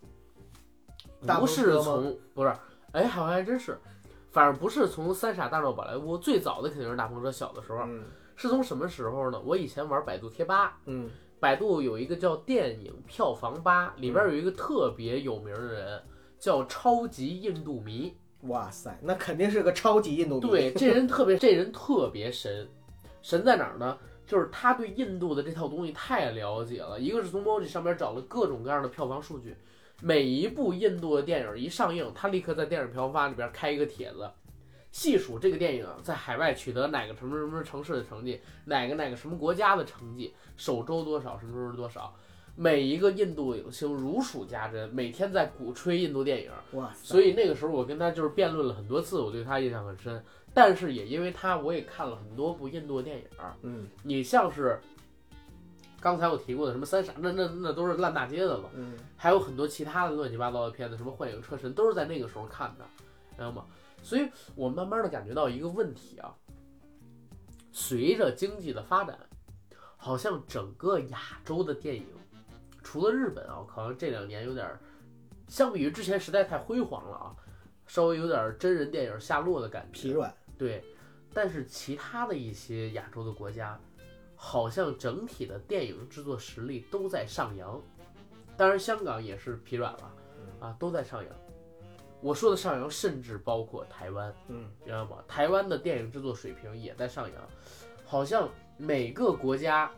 不是从不是，哎，好像还真是，反正不是从《三傻大闹宝莱坞》，最早的肯定是大篷车，小的时候嗯是从什么时候呢？我以前玩百度贴吧，嗯，百度有一个叫电影票房吧，里边有一个特别有名的人，叫超级印度迷。哇塞，那肯定是个超级印度迷。对，这人特别，这人特别神，神在哪儿呢？就是他对印度的这套东西太了解了。一个是从 Moji 上面找了各种各样的票房数据，每一部印度的电影一上映，他立刻在电影票房发里边开一个帖子，细数这个电影在海外取得哪个什么什么城市的成绩，哪个哪个什么国家的成绩，首周多少，什么时候多少。每一个印度影星如数家珍，每天在鼓吹印度电影，哇，所以那个时候我跟他就是辩论了很多次，我对他印象很深。但是也因为他，我也看了很多部印度的电影儿。嗯你像是刚才我提过的什么三傻，那那那都是烂大街的了。嗯还有很多其他的乱七八糟的片子，什么《幻影车神》都是在那个时候看的，知道吗？所以我慢慢的感觉到一个问题啊，随着经济的发展，好像整个亚洲的电影，除了日本啊，好像这两年有点儿，相比于之前实在太辉煌了啊，稍微有点儿真人电影下落的感觉。疲软。对，但是其他的一些亚洲的国家，好像整体的电影制作实力都在上扬。当然，香港也是疲软了，啊，都在上扬。我说的上扬，甚至包括台湾，嗯知道吗？台湾的电影制作水平也在上扬，好像每个国家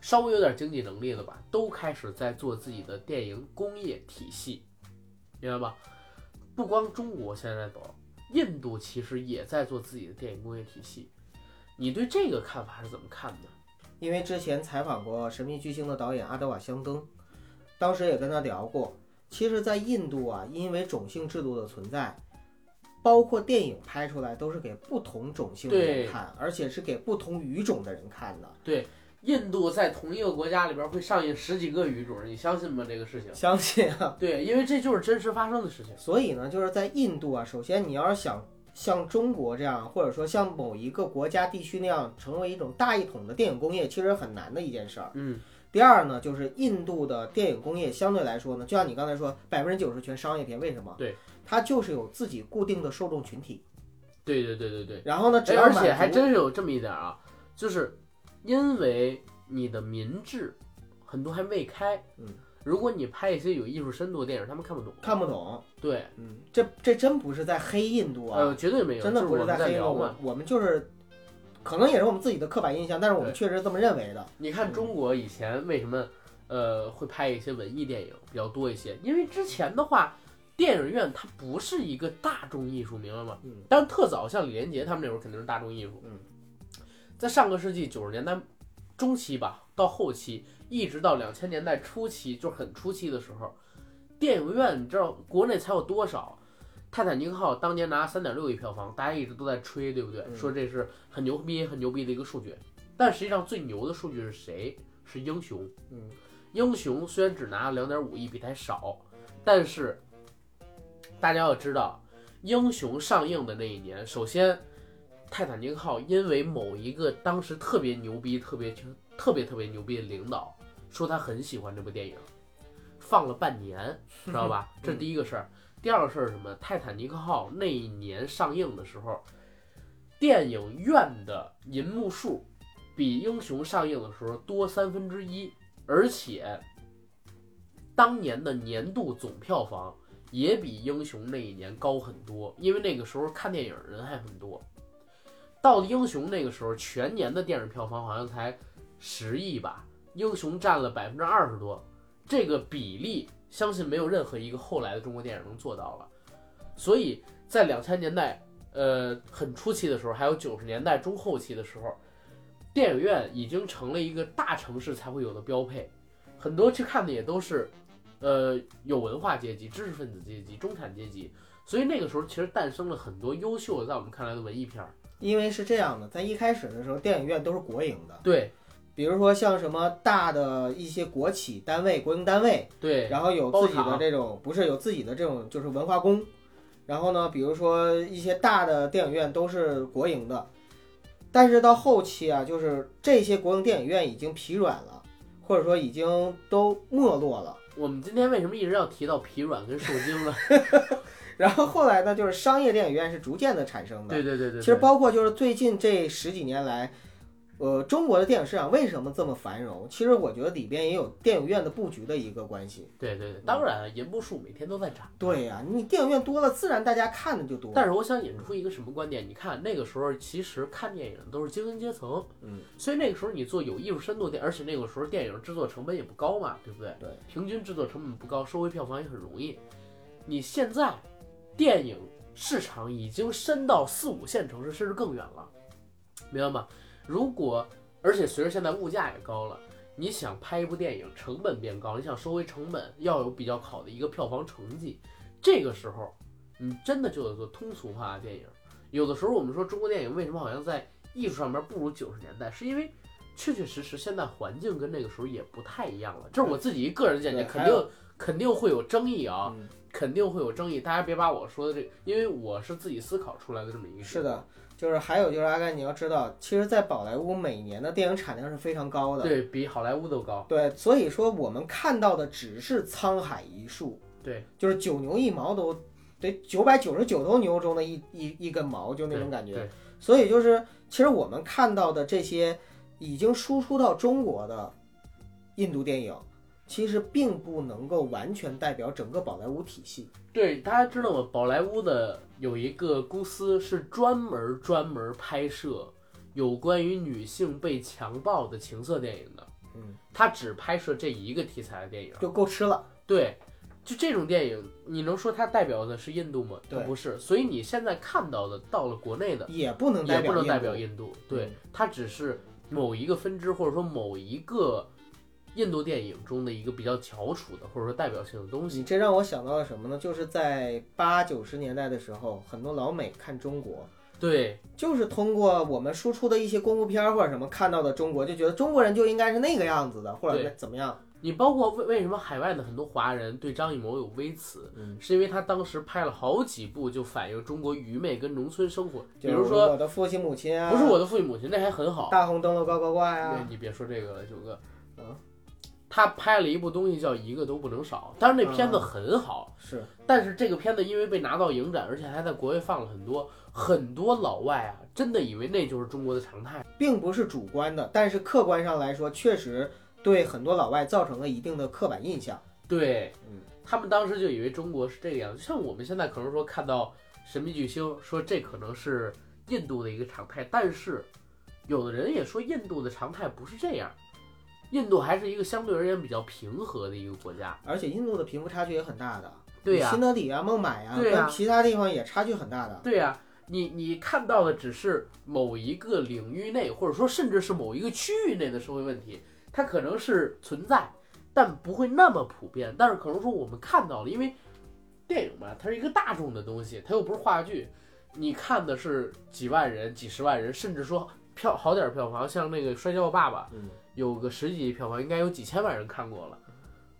稍微有点经济能力的吧，都开始在做自己的电影工业体系，明白吗？不光中国现在走，印度其实也在做自己的电影工业体系。你对这个看法是怎么看的？因为之前采访过《神秘巨星》的导演阿德瓦香登，当时也跟他聊过。其实，在印度啊，因为种姓制度的存在，包括电影拍出来都是给不同种姓的人看，而且是给不同语种的人看的。印度在同一个国家里边会上映十几个语种，你相信吗？这个事情？相信啊，对，因为这就是真实发生的事情。所以呢，就是在印度啊，首先你要是想像中国这样，或者说像某一个国家地区那样成为一种大一统的电影工业，其实很难的一件事儿。嗯，第二呢，就是印度的电影工业相对来说呢，就像你刚才说，百分之九十全商业片，为什么？对，它就是有自己固定的受众群体。对对对对对。然后呢，而且还真是有这么一点啊，就是因为你的民智很多还未开，嗯，如果你拍一些有艺术深度的电影，他们看不懂。看不懂。对，嗯，这这真不是在黑印度啊，呃，绝对没有，真的不是在在黑印度。我们就是。可能也是我们自己的刻板印象，但是我们确实这么认为的。你看中国以前为什么呃会拍一些文艺电影比较多一些？因为之前的话，电影院它不是一个大众艺术，明白吗？嗯但是特早像李连杰他们那会儿肯定是大众艺术。嗯，在上个世纪九十年代中期吧，到后期，一直到两千年代初期，就是很初期的时候，电影院你知道国内才有多少？泰坦尼克号当年拿三点六亿票房，大家一直都在吹，对不对？嗯说这是很牛逼、很牛逼的一个数据。但实际上最牛的数据是谁？是英雄。嗯，英雄虽然只拿了两点五亿，比它少，但是大家要知道，英雄上映的那一年，首先泰坦尼克号因为某一个当时特别牛逼、特别特别特别牛逼的领导说他很喜欢这部电影，放了半年，[laughs] 知道吧？这是第一个事儿。第二个事儿是什么？泰坦尼克号那一年上映的时候，电影院的银幕数比英雄上映的时候多三分之一，而且当年的年度总票房也比英雄那一年高很多，因为那个时候看电影人还很多。到了英雄那个时候，全年的电影票房好像才十亿吧，英雄占了百分之二十多，这个比例相信没有任何一个后来的中国电影能做到了。所以在两千年代，呃，很初期的时候，还有九十年代中后期的时候，电影院已经成了一个大城市才会有的标配，很多去看的也都是，呃，有文化阶级、知识分子阶级、中产阶级，所以那个时候其实诞生了很多优秀的，在我们看来的文艺片儿。因为是这样的，在一开始的时候，电影院都是国营的，对比如说像什么大的一些国企单位、国营单位，对，然后有自己的这种不是有自己的这种就是文化宫，然后呢，比如说一些大的电影院都是国营的，但是到后期啊，就是这些国营电影院已经疲软了，或者说已经都没落了。我们今天为什么一直要提到疲软跟受惊呢？[laughs] 然后后来呢，就是商业电影院是逐渐的产生的。对对对对，其实包括就是最近这十几年来，呃，中国的电影市场为什么这么繁荣？其实我觉得里边也有电影院的布局的一个关系。对对对，当然银幕数每天都在涨。对呀、你电影院多了，自然大家看的就多。但是我想引出一个什么观点？你看那个时候，其实看电影都是精英阶层，嗯，所以那个时候你做有艺术深度电，而且那个时候电影制作成本也不高嘛，对不对？对，平均制作成本不高，收回票房也很容易。你现在电影市场已经深到四五线城市，甚至更远了，明白吗？如果而且随着现在物价也高了，你想拍一部电影，成本变高，你想收回成本，要有比较好的一个票房成绩，这个时候你真的就得做通俗化的电影。有的时候我们说中国电影为什么好像在艺术上面不如九十年代，是因为确确实实现在环境跟那个时候也不太一样了。这是我自己一个人的见解，肯定肯定会有争议啊，嗯肯定会有争议。大家别把我说的这个，因为我是自己思考出来的这么一个。是，的，就是还有就是阿甘，你要知道，其实，在宝莱坞每年的电影产量是非常高的。对比好莱坞都高。对，所以说我们看到的只是沧海一粟，对，就是九牛一毛都得九百九十九头牛中的一一一根毛，就那种感觉。对，所以就是，其实我们看到的这些已经输出到中国的印度电影，其实并不能够完全代表整个宝莱坞体系。对，大家知道吗？宝莱坞的有一个公司是专门专门拍摄有关于女性被强暴的情色电影的。嗯，他只拍摄这一个题材的电影。就够吃了。对，就这种电影，你能说它代表的是印度吗？不是。所以你现在看到的，到了国内的，也不能代表也不能代表印印度。对嗯，它只是某一个分支，或者说某一个印度电影中的一个比较翘楚的，或者说代表性的东。西。你这让我想到了什么呢？就是在八九十年代的时候，很多老美看中国，对，就是通过我们输出的一些功夫片儿或者什么看到的中国，就觉得中国人就应该是那个样子的，或者怎么样。你包括为为什么海外的很多华人对张艺谋有微词，嗯，是因为他当时拍了好几部就反映中国愚昧跟农村生活，比如说我的父亲母亲啊，不是我的父亲母亲，那还很好。大红灯笼高高挂呀、对，你别说这个了，九哥。嗯，他拍了一部东西叫《一个都不能少》，当然那片子嗯很好，是但是这个片子因为被拿到影展，而且还在国外放了很多，很多老外啊，真的以为那就是中国的常态。并不是主观的，但是客观上来说，确实对很多老外造成了一定的刻板印象。对，嗯，他们当时就以为中国是这个样子，像我们现在可能说看到神秘巨星，说这可能是印度的一个常态，但是有的人也说印度的常态不是这样，印度还是一个相对而言比较平和的一个国家。而且印度的贫富差距也很大的。对呀、新德里啊、孟买啊，对呀跟其他地方也差距很大的。对呀、你你看到的只是某一个领域内，或者说甚至是某一个区域内的社会问题，它可能是存在，但不会那么普遍。但是可能说我们看到了，因为电影嘛，它是一个大众的东西，它又不是话剧，你看的是几万人、几十万人，甚至说票好点儿票房，像那个《摔跤吧爸爸》，嗯，有个十几亿票房，应该有几千万人看过了。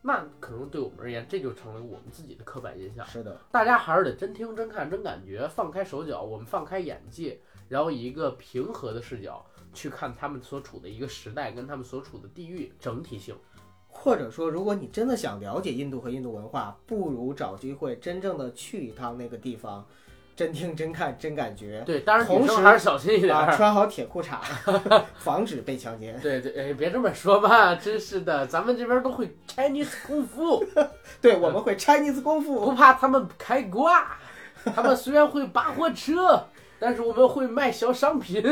那可能对我们而言，这就成了我们自己的刻板印象。是的，大家还是得真听、真看、真感觉，放开手脚，我们放开眼界，然后以一个平和的视角去看他们所处的一个时代跟他们所处的地域整体性。或者说，如果你真的想了解印度和印度文化，不如找机会真正的去一趟那个地方，真听、真看、真感觉。对，当然同时还是小心一点啊，儿。穿好铁裤衩，[laughs] 防止被强奸。对对，哎，别这么说嘛，真是的，咱们这边都会 Chinese 功夫，[laughs] 对，我们会 Chinese 功夫。不怕他们开挂。他们虽然会扒货车，[laughs] 但是我们会卖小商品。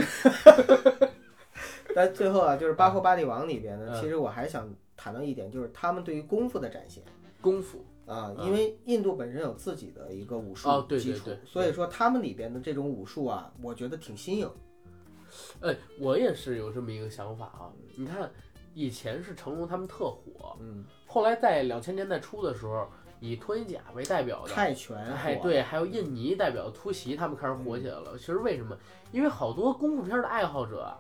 但最后啊，就是《巴霍巴利王》里边呢，嗯其实我还想谈到一点，就是他们对于功夫的展现功夫，啊，嗯因为印度本身有自己的一个武术基础对，所以说他们里边的这种武术啊，我觉得挺新颖。哎，我也是有这么一个想法啊。你看，以前是成龙他们特火，嗯，后来在两千年代初的时候，以托尼贾为代表的，泰拳哎，对，还有印尼代表的突袭，他们开始火起来了。其实为什么？因为好多功夫片的爱好者啊，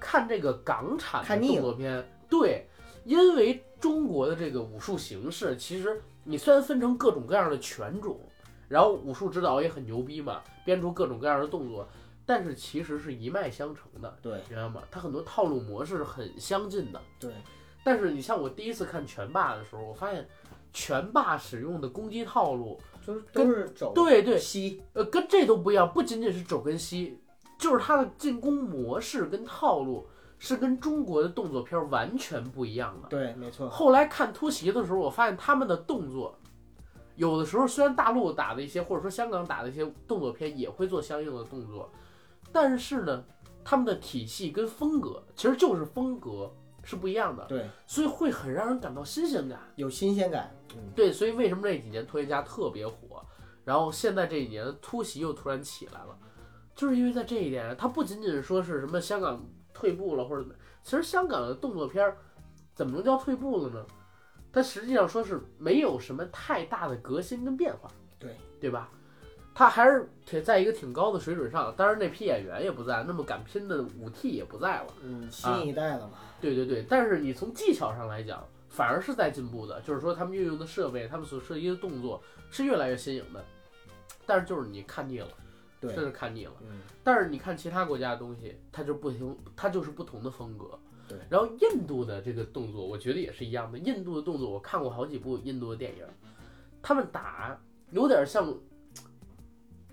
看这个港产的动作片，对，因为中国的这个武术形式，其实你虽然分成各种各样的拳种，然后武术指导也很牛逼嘛，编出各种各样的动作，但是其实是一脉相承的，对明白吗？它很多套路模式很相近的。对，但是你像我第一次看拳霸的时候，我发现拳霸使用的攻击套路，就是都是肘对对，膝，呃，跟这都不一样，不仅仅是肘跟膝，就是它的进攻模式跟套路是跟中国的动作片儿完全不一样的。对，没错，后来看突袭的时候，我发现他们的动作，有的时候虽然大陆打的一些，或者说香港打的一些动作片也会做相应的动作，但是呢，他们的体系跟风格其实就是风格是不一样的，对，所以会很让人感到新鲜感。有新鲜感。嗯，对，所以为什么这几年托尼家特别火，然后现在这几年突袭又突然起来了，就是因为在这一点，它不仅仅是说是什么香港退步了或者怎么，其实香港的动作片儿怎么能叫退步了呢？它实际上说是没有什么太大的革新跟变化，对对吧？它还是挺在一个挺高的水准上，当然那批演员也不在，那么敢拼的武替也不在了。嗯，新一代了嘛。对对对，但是你从技巧上来讲，反而是在进步的，就是说他们运用的设备，他们所涉及的动作是越来越新颖的。但是就是你看腻了，对真，是看腻了。嗯，但是你看其他国家的东西，它就不同，它就是不同的风格。对然后印度的这个动作，我觉得也是一样的。印度的动作，我看过好几部印度的电影，他们打有点像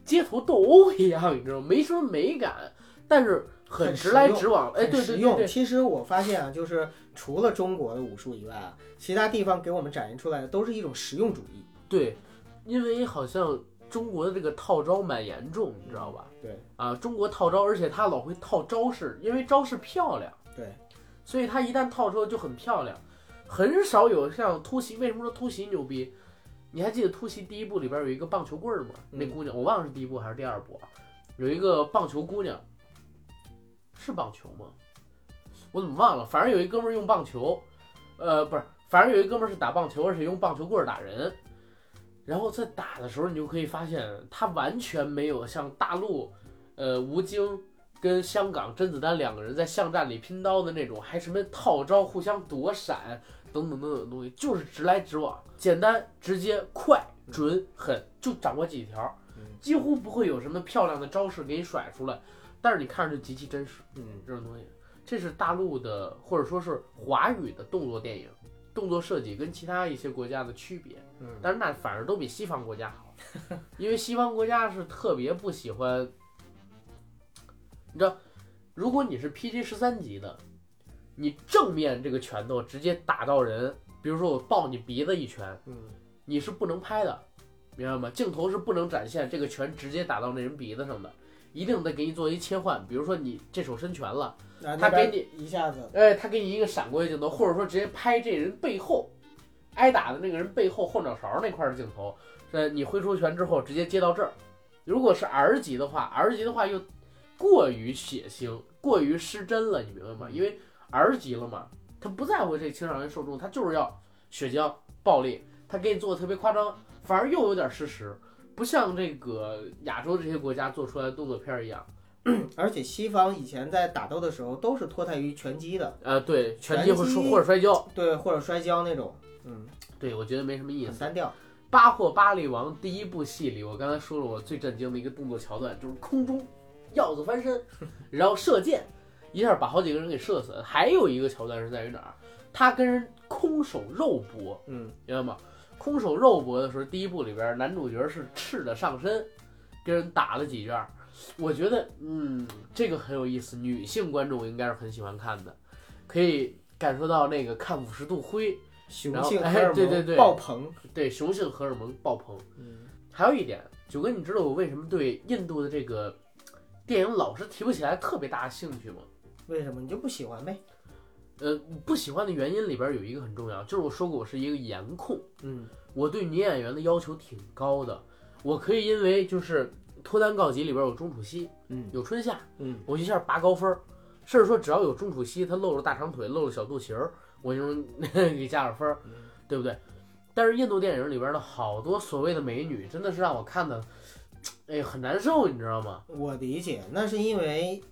街头斗殴一样，你知道吗？没什么美感，但是很很直来直往。哎。对对对对，其实我发现啊，就是除了中国的武术以外啊，其他地方给我们展现出来的都是一种实用主义。对，因为好像中国的这个套招蛮严重，你知道吧？对啊，中国套招，而且他老会套招式，因为招式漂亮，对，所以他一旦套出来就很漂亮，很少有像突袭。为什么说突袭牛逼？你还记得突袭第一部里边有一个棒球棍儿吗？那嗯姑娘，我忘了是第一部还是第二部啊，有一个棒球姑娘，是棒球吗？我怎么忘了？反正有一哥们儿用棒球，呃，不是，反正有一哥们儿是打棒球，而且用棒球棍儿打人。然后在打的时候，你就可以发现，他完全没有像大陆，呃，吴京跟香港甄子丹两个人在巷战里拼刀的那种，还什么套招、互相躲闪等等等等的东西，就是直来直往，简单、直接、快、准、狠，就掌握几条嗯，几乎不会有什么漂亮的招式给你甩出来，但是你看着就极其真实。嗯，这种东西，这是大陆的或者说是华语的动作电影，动作设计跟其他一些国家的区别。嗯，但是那反而都比西方国家好，[laughs] 因为西方国家是特别不喜欢，你知道，如果你是 PG 十三级的，你正面这个拳头直接打到人，比如说我抱你鼻子一拳，嗯，你是不能拍的，明白吗？镜头是不能展现这个拳直接打到那人鼻子上的，一定得给你做一切换，比如说你这手伸拳了。他给你一下子，哎，他给你一个闪过去镜头，或者说直接拍这人背后，挨打的那个人背后后脑勺那块儿的镜头，呃，你挥出拳之后直接接到这儿。如果是 R 级的话，R 级的话又过于血腥，过于失真了，你明白吗？因为 R 级了嘛，他不在乎这青少年受众，他就是要血浆暴力，他给你做的特别夸张，反而又有点失实，不像这个亚洲这些国家做出来的动作片儿一样。[clears throat] 而且西方以前在打斗的时候都是脱胎于拳击的，呃，对，拳击或拳击或者摔跤，对，或者摔跤那种，嗯，对我觉得没什么意思。很单调。《巴霍巴利王》第一部戏里，我刚才说了，我最震惊的一个动作桥段就是空中鹞子翻身，[laughs] 然后射箭，一下把好几个人给射死。还有一个桥段是在于哪儿？他跟人空手肉搏，嗯，明白吗？空手肉搏的时候，第一部里边男主角是赤着上身，跟人打了几圈儿。我觉得，嗯，这个很有意思，女性观众应该是很喜欢看的，可以感受到那个看五十度灰，雄性荷尔蒙对对对爆棚。对雄性荷尔蒙爆棚。嗯，还有一点，九哥，你知道我为什么对印度的这个电影老是提不起来特别大的兴趣吗？为什么你就不喜欢呗？呃，不喜欢的原因里边有一个很重要，就是我说过我是一个颜控，嗯我对女演员的要求挺高的。我可以因为就是脱单告急里边有钟楚曦，嗯有春夏，嗯，我一下拔高分儿，甚至说只要有钟楚曦，她露了大长腿，露了小肚脐儿，我就能 [laughs] 给加点分儿，对不对？但是印度电影里边的好多所谓的美女，真的是让我看的，哎，很难受，你知道吗？我理解，那是因为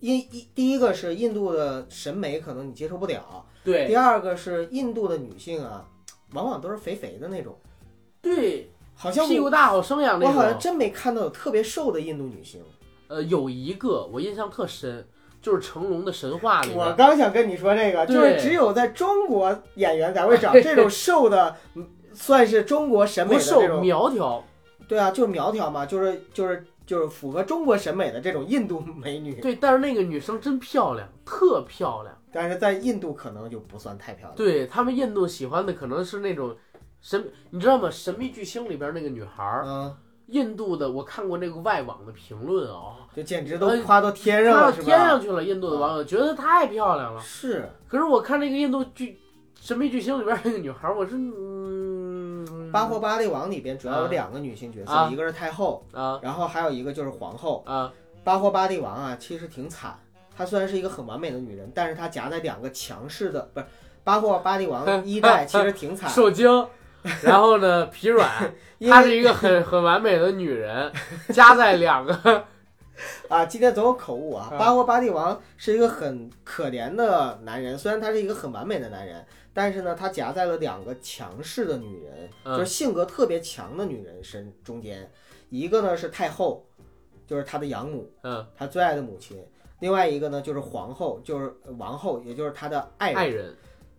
印一第一个是印度的审美可能你接受不了，对第二个是印度的女性啊，往往都是肥肥的那种，对，好像我屁股大好生养那我好像。真没看到有特别瘦的印度女性。呃，有一个我印象特深，就是成龙的神话里我边，刚想跟你说这个，就对是只有在中国演员才会找这种瘦的，嗯算是中国审美不瘦的这种。苗条，对啊，就是苗条嘛，就是就是就是符合中国审美的这种印度美女，对，但是那个女生真漂亮，特漂亮。但是在印度可能就不算太漂亮。对他们印度喜欢的可能是那种神，你知道吗？《神秘巨星》里边那个女孩儿，嗯，印度的，我看过那个外网的评论啊，就简直都夸到天上了，夸到？天上去了。印度的网友觉得太漂亮了。是，可是我看那个印度剧《神秘巨星》里边那个女孩儿，我是嗯，《巴霍巴利王》里边主要有两个女性角色，啊。一个是太后，啊。然后还有一个就是皇后。啊，巴霍巴利王啊，其实挺惨。她虽然是一个很完美的女人，但是她夹在两个强势的，不是巴霍巴利王 [laughs] 一代其实挺惨，受惊，然后呢疲软，[laughs] 她是一个很很完美的女人，夹在两个 [laughs] 啊，今天总有口误啊。啊巴霍巴利王是一个很可怜的男人，虽然他是一个很完美的男人，但是呢，他夹在了两个强势的女人，嗯就是性格特别强的女人身中间。一个呢是太后，就是他的养母，嗯他最爱的母亲；另外一个呢就是皇后，就是王后，也就是他的爱人，爱人。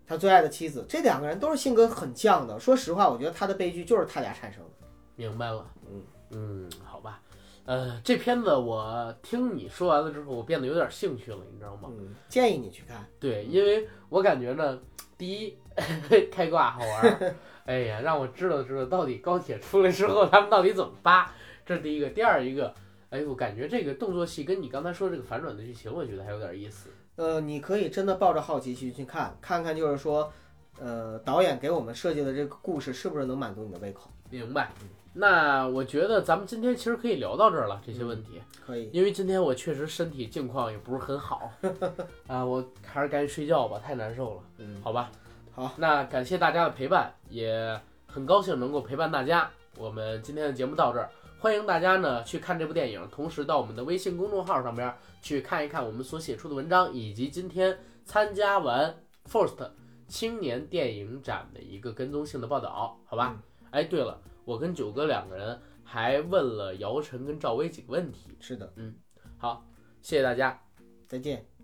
他最爱的妻子。这两个人都是性格很犟的。说实话，我觉得他的悲剧就是他俩产生的。明白了，嗯嗯，好吧，呃，这片子我听你说完了之后，我变得有点兴趣了，你知道吗？嗯，建议你去看。对，因为我感觉呢，第一 [laughs] 开挂好玩儿，[laughs] 哎呀，让我知道知道到底高铁出来之后他们到底怎么扒，这是第一个。第二一个，哎，我感觉这个动作戏跟你刚才说这个反转的剧情，我觉得还有点意思。呃，你可以真的抱着好奇心去看，看看就是说，呃，导演给我们设计的这个故事是不是能满足你的胃口？明白。那我觉得咱们今天其实可以聊到这儿了，这些问题。可以，因为今天我确实身体境况也不是很好，[laughs] 啊，我还是赶紧睡觉吧，太难受了，嗯，好吧？好，那感谢大家的陪伴，也很高兴能够陪伴大家。我们今天的节目到这儿，欢迎大家呢去看这部电影，同时到我们的微信公众号上边去看一看我们所写出的文章，以及今天参加完 FIRST 青年电影展的一个跟踪性的报道，好吧？哎，对了，我跟九哥两个人还问了姚晨跟赵薇几个问题。是的，嗯好，谢谢大家。再见。